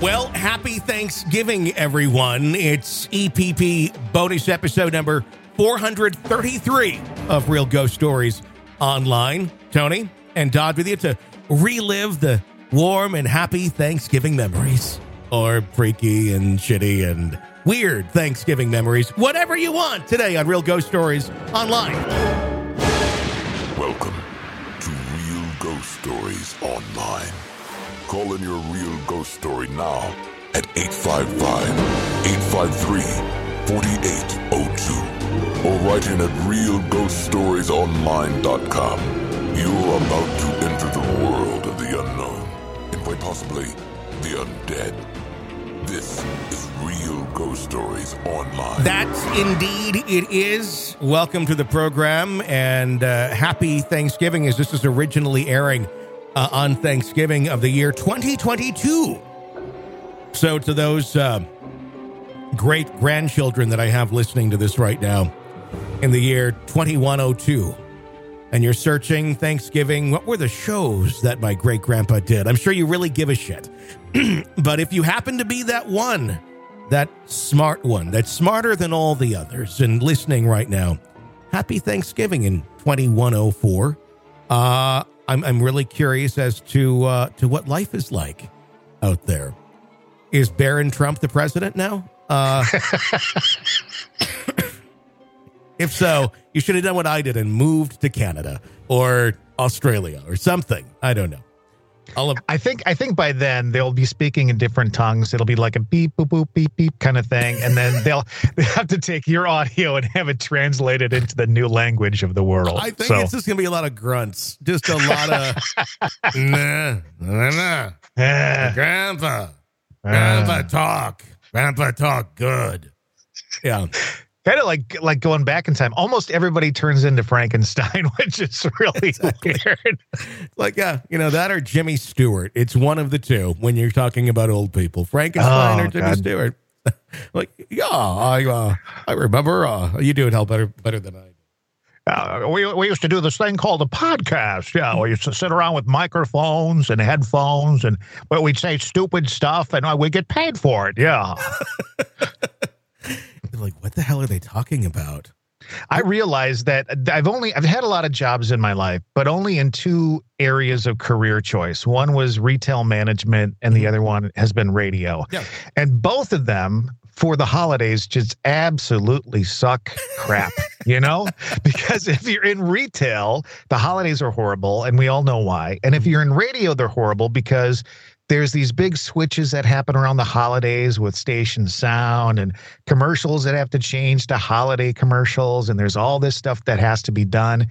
Well, happy Thanksgiving, everyone. It's EPP bonus episode number 433 of Real Ghost Stories Online. Tony and Dawn with you to relive the warm and happy Thanksgiving memories, or freaky and shitty and weird Thanksgiving memories, whatever you want today on Real Ghost Stories Online. Welcome to Real Ghost Stories Online. Call in your real ghost story now at 855 853 4802 or write in at realghoststoriesonline.com. You're about to enter the world of the unknown and quite possibly the undead. This is Real Ghost Stories Online. That indeed it is. Welcome to the program and uh, happy Thanksgiving as this is originally airing uh, on Thanksgiving of the year 2022. So, to those uh, great grandchildren that I have listening to this right now in the year 2102, and you're searching Thanksgiving, what were the shows that my great grandpa did? I'm sure you really give a shit. but if you happen to be that one, that smart one, that's smarter than all the others, and listening right now, happy Thanksgiving in 2104. Uh, I'm I'm really curious as to uh, to what life is like out there. Is Barron Trump the president now? Uh, if so, you should have done what I did and moved to Canada or Australia or something. I don't know. Have- I think I think by then they'll be speaking in different tongues. It'll be like a beep boop boop beep beep kind of thing, and then they'll they have to take your audio and have it translated into the new language of the world. I think so, it's just gonna be a lot of grunts, just a lot of nah, nah, nah. eh, grandpa, uh, grandpa talk, grandpa talk good. Yeah, kind of like like going back in time. Almost everybody turns into Frankenstein, which is really weird. like yeah, you know that or Jimmy Stewart. It's one of the two when you're talking about old people, Frankenstein Oh, or Jimmy God. Stewart. like yeah, I uh, I remember. Uh, you do it hell better better than I. do. Uh, we, we used to do this thing called a podcast. Yeah, we used to sit around with microphones and headphones, and well, we'd say stupid stuff, and uh, we get paid for it. Yeah. You're like, what the hell are they talking about? I realized that I've only I've had a lot of jobs in my life, but only in two areas of career choice. One was retail management, and the mm-hmm. other one has been radio. Yeah. And both of them for the holidays just absolutely suck crap, you know? Because if you're in retail, the holidays are horrible, and we all know why. And if mm-hmm. you're in radio, they're horrible because there's these big switches that happen around the holidays with station sound and commercials that have to change to holiday commercials and there's all this stuff that has to be done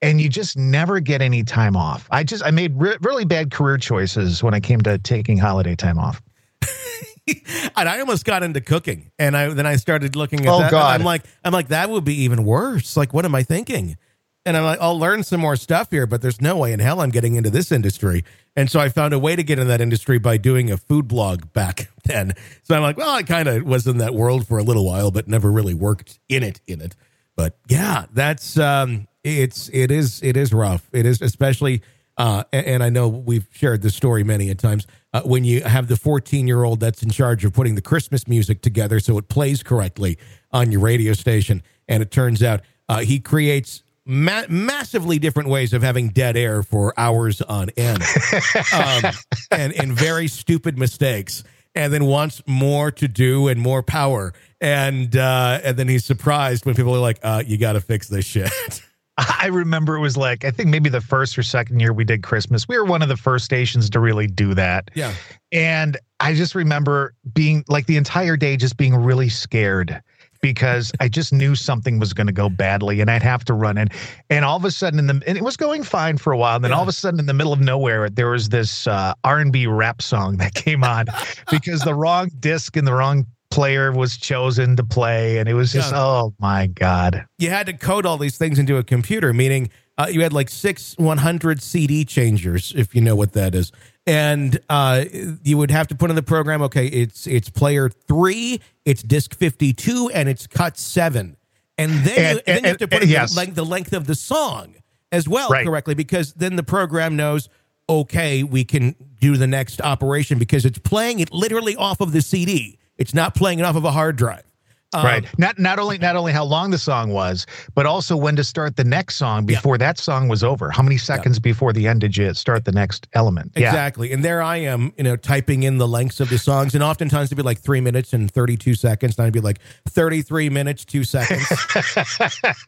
and you just never get any time off i just i made re- really bad career choices when i came to taking holiday time off and I almost got into cooking, and I then I started looking at Oh, that. and God. I'm like, I'm like, that would be even worse. Like, what am I thinking? And I'm like, I'll learn some more stuff here, but there's no way in hell I'm getting into this industry. And so I found a way to get in that industry by doing a food blog back then. So I'm like, well, I kind of was in that world for a little while, but never really worked in it. In it, but yeah, that's um, it's it is it is rough. It is especially. Uh, and I know we've shared this story many a times. Uh, when you have the 14 year old that's in charge of putting the Christmas music together so it plays correctly on your radio station, and it turns out uh, he creates ma- massively different ways of having dead air for hours on end, um, and and very stupid mistakes, and then wants more to do and more power, and uh, and then he's surprised when people are like, uh, "You got to fix this shit." i remember it was like i think maybe the first or second year we did christmas. We were one of the first stations to really do that. Yeah. And I just remember being like the entire day just being really scared because I just knew something was going to go badly and I'd have to run in. And all of a sudden in the and it was going fine for a while. And then all of a sudden in the middle of nowhere there was this uh, R&B rap song that came on because the wrong disc and the wrong player was chosen to play and it was just Yeah. oh my god. you had to code all these things into a computer, meaning uh, you had like six 100 CD changers, if you know what that is. And uh, you would have to put in the program, okay, it's it's player three, it's disc 52, and it's cut seven. And then, you, And- then you have to put and- in yes. the, length, the length of the song as well Right. correctly, because then the program knows, okay, we can do the next operation because it's playing it literally off of the CD. It's not playing it off of a hard drive. Um, right. Not not only not only how long the song was, but also when to start the next song before that song was over. How many seconds before the end did you start the next element? Yeah. Exactly. And there I am, you know, typing in the lengths of the songs. And oftentimes it'd be like three minutes and 32 seconds. And I'd be like 33 minutes, two seconds.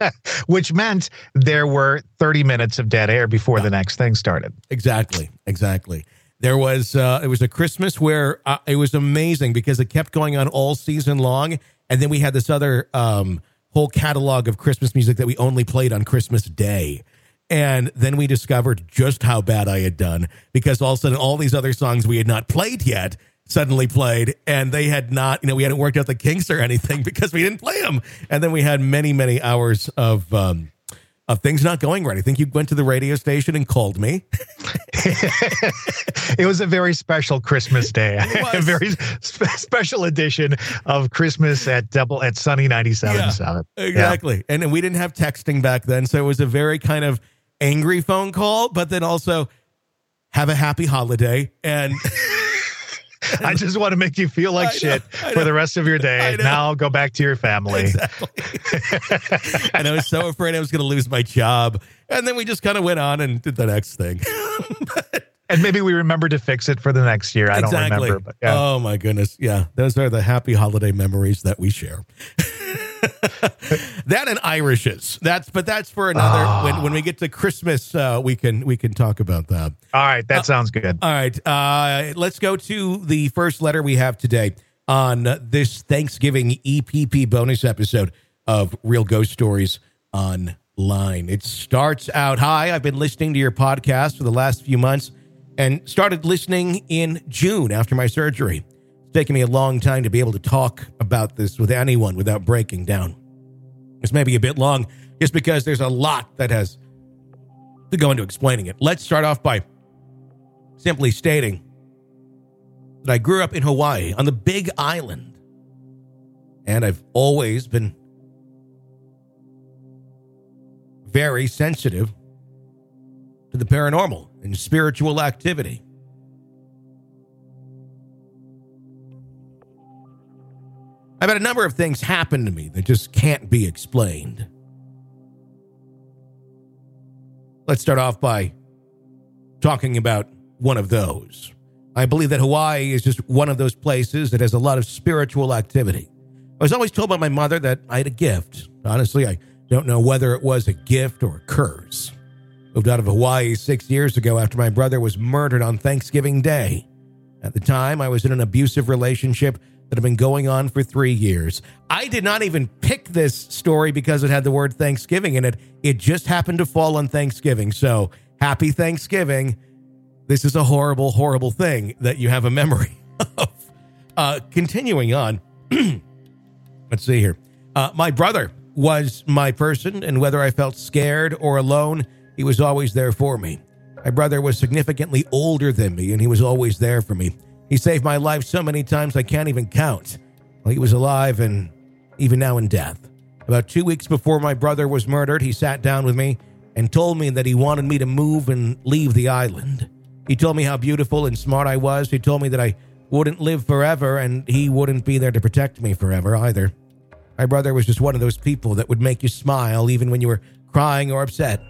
Which meant there were 30 minutes of dead air before the next thing started. exactly. Exactly. There was, uh, it was a Christmas where uh, it was amazing because it kept going on all season long. And then we had this other um, whole catalog of Christmas music that we only played on Christmas Day. And then we discovered just how bad I had done because all of a sudden all these other songs we had not played yet suddenly played and they had not, you know, we hadn't worked out the kinks or anything because we didn't play them. And then we had many, many hours of, um, of things not going right. I think you went to the radio station and called me. it was a very special Christmas day. A very spe- special edition of Christmas at double at Sunny ninety seven Yeah. Exactly. And, and we didn't have texting back then. So it was a very kind of angry phone call, but then also have a happy holiday. And I just want to make you feel like I shit know. for the rest of your day. Now go back to your family. exactly. and I was so afraid I was going to lose my job. And then we just kind of went on and did the next thing. And maybe we remember to fix it for the next year. I don't remember, but yeah. Oh my goodness. Yeah. Those are the happy holiday memories that we share. that and Irishes. That's but that's for another Ah. when when we get to Christmas uh we can we can talk about that. All right, that sounds good. All right. Uh let's go to the first letter we have today on this Thanksgiving EPP bonus episode of Real Ghost Stories Online. It starts out Hi, I've been listening to your podcast for the last few months and started listening in June after my surgery. Taken me a long time to be able to talk about this with anyone without breaking down. This may be a bit long just because there's a lot that has to go into explaining it. Let's start off by simply stating that I grew up in Hawaii on the big island. And I've always been very sensitive to the paranormal and spiritual activity. I've had a number of things happen to me that just can't be explained. Let's start off by talking about one of those. I believe that Hawaii is just one of those places that has a lot of spiritual activity. I was always told by my mother that I had a gift. Honestly, I don't know whether it was a gift or a curse. Moved out of Hawaii six years ago after my brother was murdered on Thanksgiving Day. At the time, I was in an abusive relationship that had been going on for three years. I did not even pick this story because it had the word Thanksgiving in it. It just happened to fall on Thanksgiving. So happy Thanksgiving. This is a horrible, horrible thing that you have a memory of. Uh, continuing on, let's see here. Uh, my brother was my person, and whether I felt scared or alone, he was always there for me. My brother was significantly older than me, and he was always there for me. He saved my life so many times I can't even count. He was alive and even now in death. About two weeks before my brother was murdered, he sat down with me and told me that he wanted me to move and leave the island. He told me how beautiful and smart I was. He told me that I wouldn't live forever and he wouldn't be there to protect me forever either. My brother was just one of those people that would make you smile even when you were crying or upset.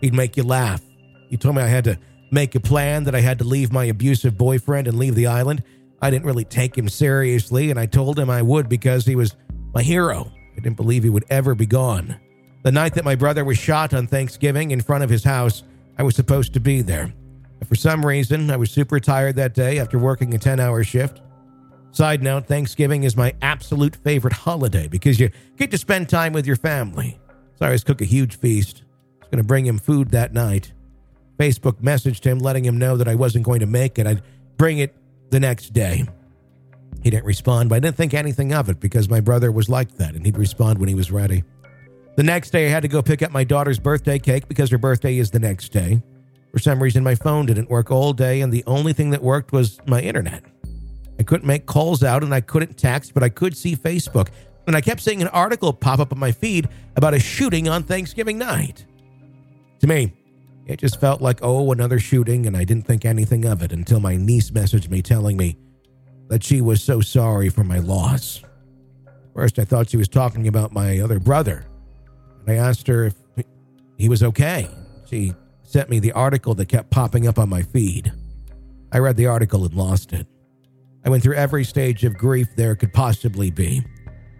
He'd make you laugh. He told me I had to make a plan, that I had to leave my abusive boyfriend and leave the island. I didn't really take him seriously, and I told him I would because he was my hero. I didn't believe he would ever be gone. The night that my brother was shot on Thanksgiving in front of his house, I was supposed to be there. But for some reason, I was super tired that day after working a 10 hour shift. Side note Thanksgiving is my absolute favorite holiday because you get to spend time with your family. So I always cook a huge feast. I was going to bring him food that night. Facebook messaged him letting him know that I wasn't going to make it. I'd bring it the next day. He didn't respond, but I didn't think anything of it because my brother was like that and he'd respond when he was ready. The next day, I had to go pick up my daughter's birthday cake because her birthday is the next day. For some reason, my phone didn't work all day, and the only thing that worked was my internet. I couldn't make calls out and I couldn't text, but I could see Facebook. And I kept seeing an article pop up on my feed about a shooting on Thanksgiving night. To me, It just felt like, oh, another shooting, and I didn't think anything of it until my niece messaged me telling me that she was so sorry for my loss. First, I thought she was talking about my other brother, and I asked her if he was okay. She sent me the article that kept popping up on my feed. I read the article and lost it. I went through every stage of grief there could possibly be.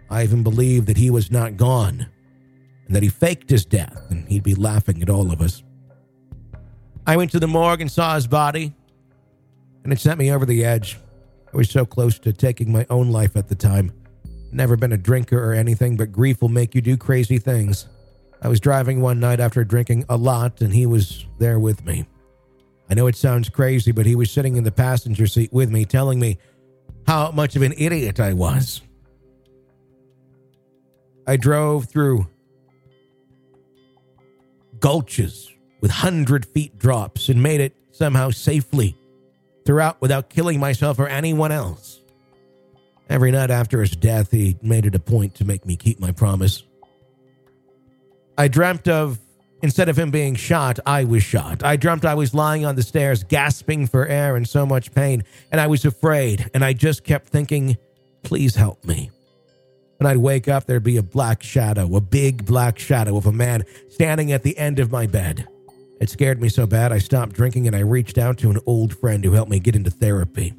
I even believed that he was not gone and that he faked his death and he'd be laughing at all of us. I went to the morgue and saw his body, and it sent me over the edge. I was so close to taking my own life at the time. Never been a drinker or anything, but grief will make you do crazy things. I was driving one night after drinking a lot, and he was there with me. I know it sounds crazy, but he was sitting in the passenger seat with me, telling me how much of an idiot I was. I drove through gulches with hundred feet drops and made it somehow safely throughout without killing myself or anyone else. Every night after his death, he made it a point to make me keep my promise. I dreamt of, instead of him being shot, I was shot. I dreamt I was lying on the stairs, gasping for air in so much pain, and I was afraid, and I just kept thinking, please help me. When I'd wake up, there'd be a black shadow, a big black shadow of a man standing at the end of my bed. It scared me so bad I stopped drinking and I reached out to an old friend who helped me get into therapy.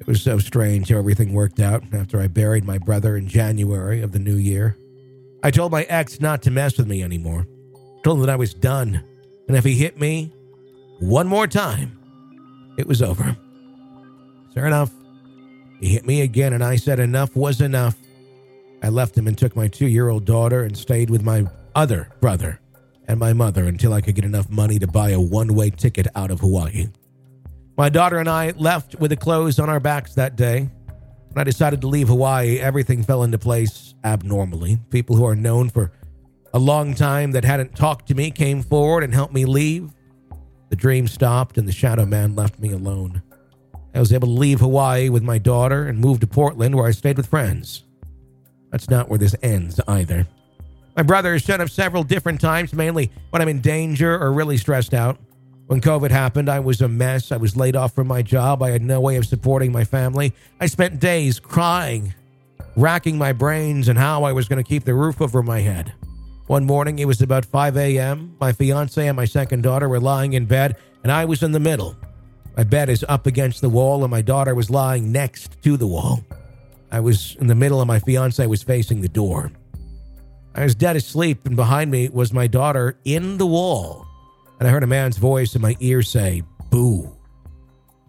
It was so strange how everything worked out after I buried my brother in January of the new year. I told my ex not to mess with me anymore. Told him that I was done. And if he hit me one more time, it was over. Sure enough, he hit me again, and I said enough was enough. I left him and took my two year old daughter and stayed with my other brother and my mother until I could get enough money to buy a one way ticket out of Hawaii. My daughter and I left with the clothes on our backs that day. When I decided to leave Hawaii, everything fell into place abnormally. People who are known for a long time that hadn't talked to me came forward and helped me leave. The dream stopped and the shadow man left me alone. I was able to leave Hawaii with my daughter and move to Portland where I stayed with friends. That's not where this ends either. My brother has shut up several different times, mainly when I'm in danger or really stressed out. When COVID happened, I was a mess. I was laid off from my job. I had no way of supporting my family. I spent days crying, racking my brains and how I was going to keep the roof over my head. One morning, it was about 5 a.m. My fiance and my second daughter were lying in bed, and I was in the middle. My bed is up against the wall, and my daughter was lying next to the wall. I was in the middle, and my fiance was facing the door. I was dead asleep, and behind me was my daughter in the wall. And I heard a man's voice in my ear say, Boo.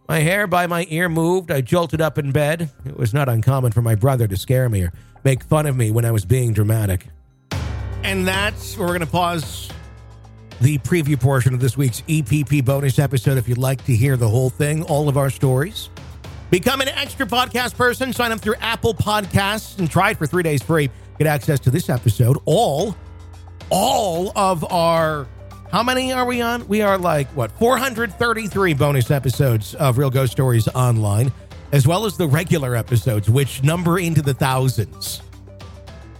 My hair by my ear moved. I jolted up in bed. It was not uncommon for my brother to scare me or make fun of me when I was being dramatic. And that's where we're going to pause the preview portion of this week's EPP bonus episode. If you'd like to hear the whole thing, all of our stories, become an extra podcast person. Sign up through Apple Podcasts and try it for three days free get access to this episode, all, all of our. How many are we on? We are like, what, 433 bonus episodes of Real Ghost Stories online, as well as the regular episodes, which number into the thousands.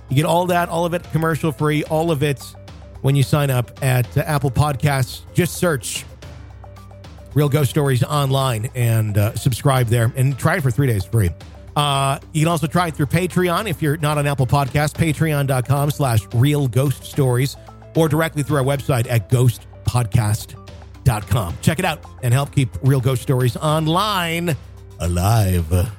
You get all that, all of it commercial free, all of it when you sign up at uh, Apple Podcasts. Just search Real Ghost Stories online and uh, subscribe there and try it for three days free. Uh, you can also try it through Patreon if you're not on Apple Podcasts, patreon.com slash real ghost stories, or directly through our website at ghostpodcast.com. Check it out and help keep Real Ghost Stories online alive.